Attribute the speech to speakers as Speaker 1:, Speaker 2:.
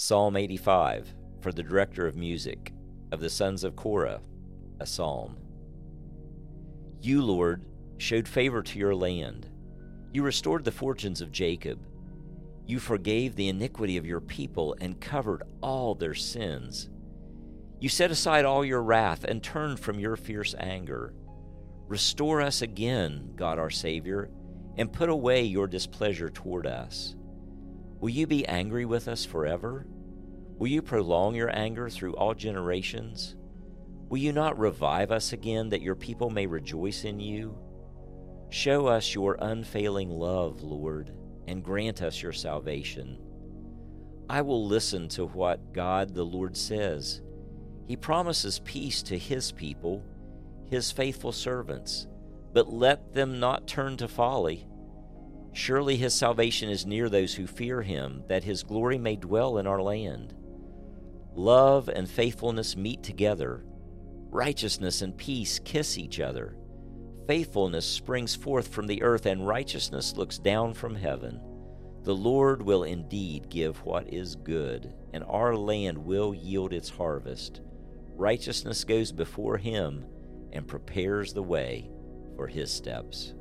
Speaker 1: Psalm 85 for the director of music of the sons of Korah, a psalm. You, Lord, showed favor to your land. You restored the fortunes of Jacob. You forgave the iniquity of your people and covered all their sins. You set aside all your wrath and turned from your fierce anger. Restore us again, God our Savior, and put away your displeasure toward us. Will you be angry with us forever? Will you prolong your anger through all generations? Will you not revive us again that your people may rejoice in you? Show us your unfailing love, Lord, and grant us your salvation. I will listen to what God the Lord says. He promises peace to his people, his faithful servants, but let them not turn to folly. Surely his salvation is near those who fear him, that his glory may dwell in our land. Love and faithfulness meet together, righteousness and peace kiss each other. Faithfulness springs forth from the earth, and righteousness looks down from heaven. The Lord will indeed give what is good, and our land will yield its harvest. Righteousness goes before him and prepares the way for his steps.